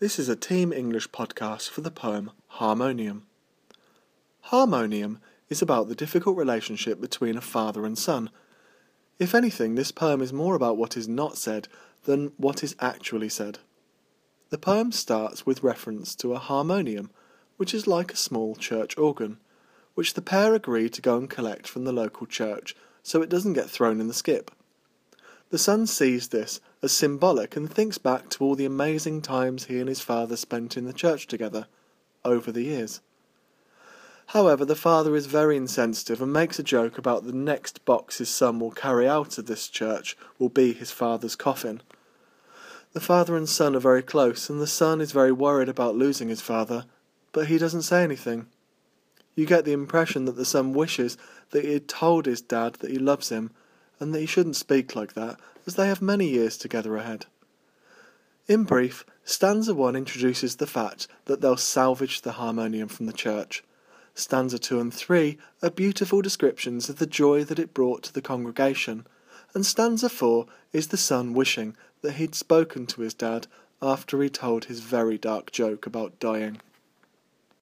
This is a Team English podcast for the poem Harmonium. Harmonium is about the difficult relationship between a father and son. If anything, this poem is more about what is not said than what is actually said. The poem starts with reference to a harmonium, which is like a small church organ, which the pair agree to go and collect from the local church so it doesn't get thrown in the skip. The son sees this as symbolic and thinks back to all the amazing times he and his father spent in the church together over the years. However, the father is very insensitive and makes a joke about the next box his son will carry out of this church will be his father's coffin. The father and son are very close, and the son is very worried about losing his father, but he doesn't say anything. You get the impression that the son wishes that he had told his dad that he loves him and that he shouldn't speak like that, as they have many years together ahead. In brief, stanza 1 introduces the fact that they'll salvage the harmonium from the church. Stanza 2 and 3 are beautiful descriptions of the joy that it brought to the congregation, and stanza 4 is the son wishing that he'd spoken to his dad after he told his very dark joke about dying.